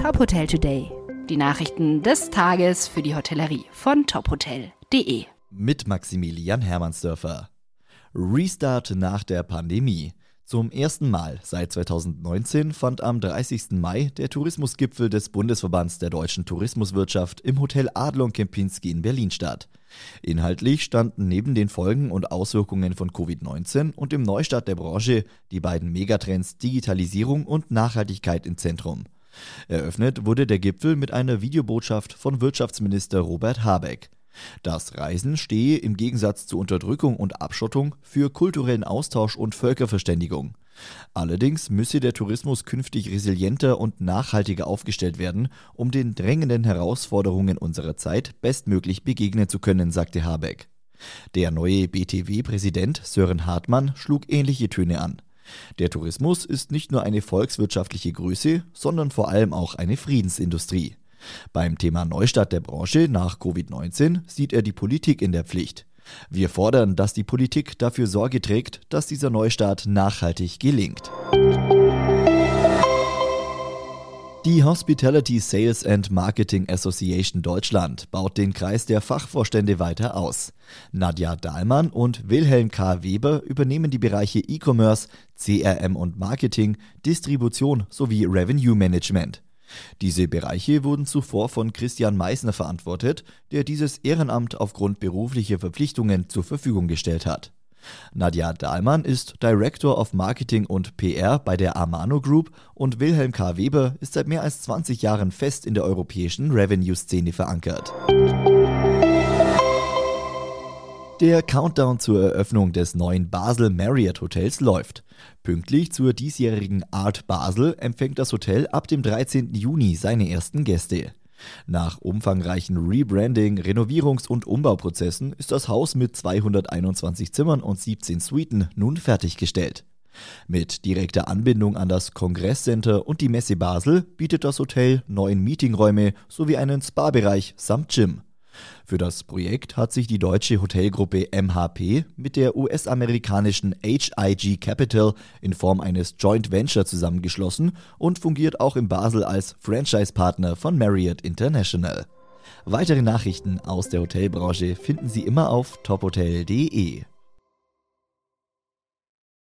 Top Hotel Today. Die Nachrichten des Tages für die Hotellerie von tophotel.de. Mit Maximilian Hermannsdörfer. Restart nach der Pandemie. Zum ersten Mal seit 2019 fand am 30. Mai der Tourismusgipfel des Bundesverbands der deutschen Tourismuswirtschaft im Hotel Adlon Kempinski in Berlin statt. Inhaltlich standen neben den Folgen und Auswirkungen von Covid-19 und dem Neustart der Branche die beiden Megatrends Digitalisierung und Nachhaltigkeit im Zentrum. Eröffnet wurde der Gipfel mit einer Videobotschaft von Wirtschaftsminister Robert Habeck. Das Reisen stehe im Gegensatz zu Unterdrückung und Abschottung für kulturellen Austausch und Völkerverständigung. Allerdings müsse der Tourismus künftig resilienter und nachhaltiger aufgestellt werden, um den drängenden Herausforderungen unserer Zeit bestmöglich begegnen zu können, sagte Habeck. Der neue BTW-Präsident Sören Hartmann schlug ähnliche Töne an. Der Tourismus ist nicht nur eine volkswirtschaftliche Größe, sondern vor allem auch eine Friedensindustrie. Beim Thema Neustart der Branche nach Covid-19 sieht er die Politik in der Pflicht. Wir fordern, dass die Politik dafür Sorge trägt, dass dieser Neustart nachhaltig gelingt. Die Hospitality Sales and Marketing Association Deutschland baut den Kreis der Fachvorstände weiter aus. Nadja Dahlmann und Wilhelm K. Weber übernehmen die Bereiche E-Commerce, CRM und Marketing, Distribution sowie Revenue Management. Diese Bereiche wurden zuvor von Christian Meissner verantwortet, der dieses Ehrenamt aufgrund beruflicher Verpflichtungen zur Verfügung gestellt hat. Nadja Dahlmann ist Director of Marketing und PR bei der Amano Group und Wilhelm K. Weber ist seit mehr als 20 Jahren fest in der europäischen Revenue-Szene verankert. Der Countdown zur Eröffnung des neuen Basel Marriott Hotels läuft. Pünktlich zur diesjährigen Art Basel empfängt das Hotel ab dem 13. Juni seine ersten Gäste. Nach umfangreichen Rebranding, Renovierungs- und Umbauprozessen ist das Haus mit 221 Zimmern und 17 Suiten nun fertiggestellt. Mit direkter Anbindung an das Kongresscenter und die Messe Basel bietet das Hotel neun Meetingräume sowie einen Spa-Bereich samt Gym. Für das Projekt hat sich die deutsche Hotelgruppe MHP mit der US-amerikanischen HIG Capital in Form eines Joint Venture zusammengeschlossen und fungiert auch in Basel als Franchise-Partner von Marriott International. Weitere Nachrichten aus der Hotelbranche finden Sie immer auf tophotel.de.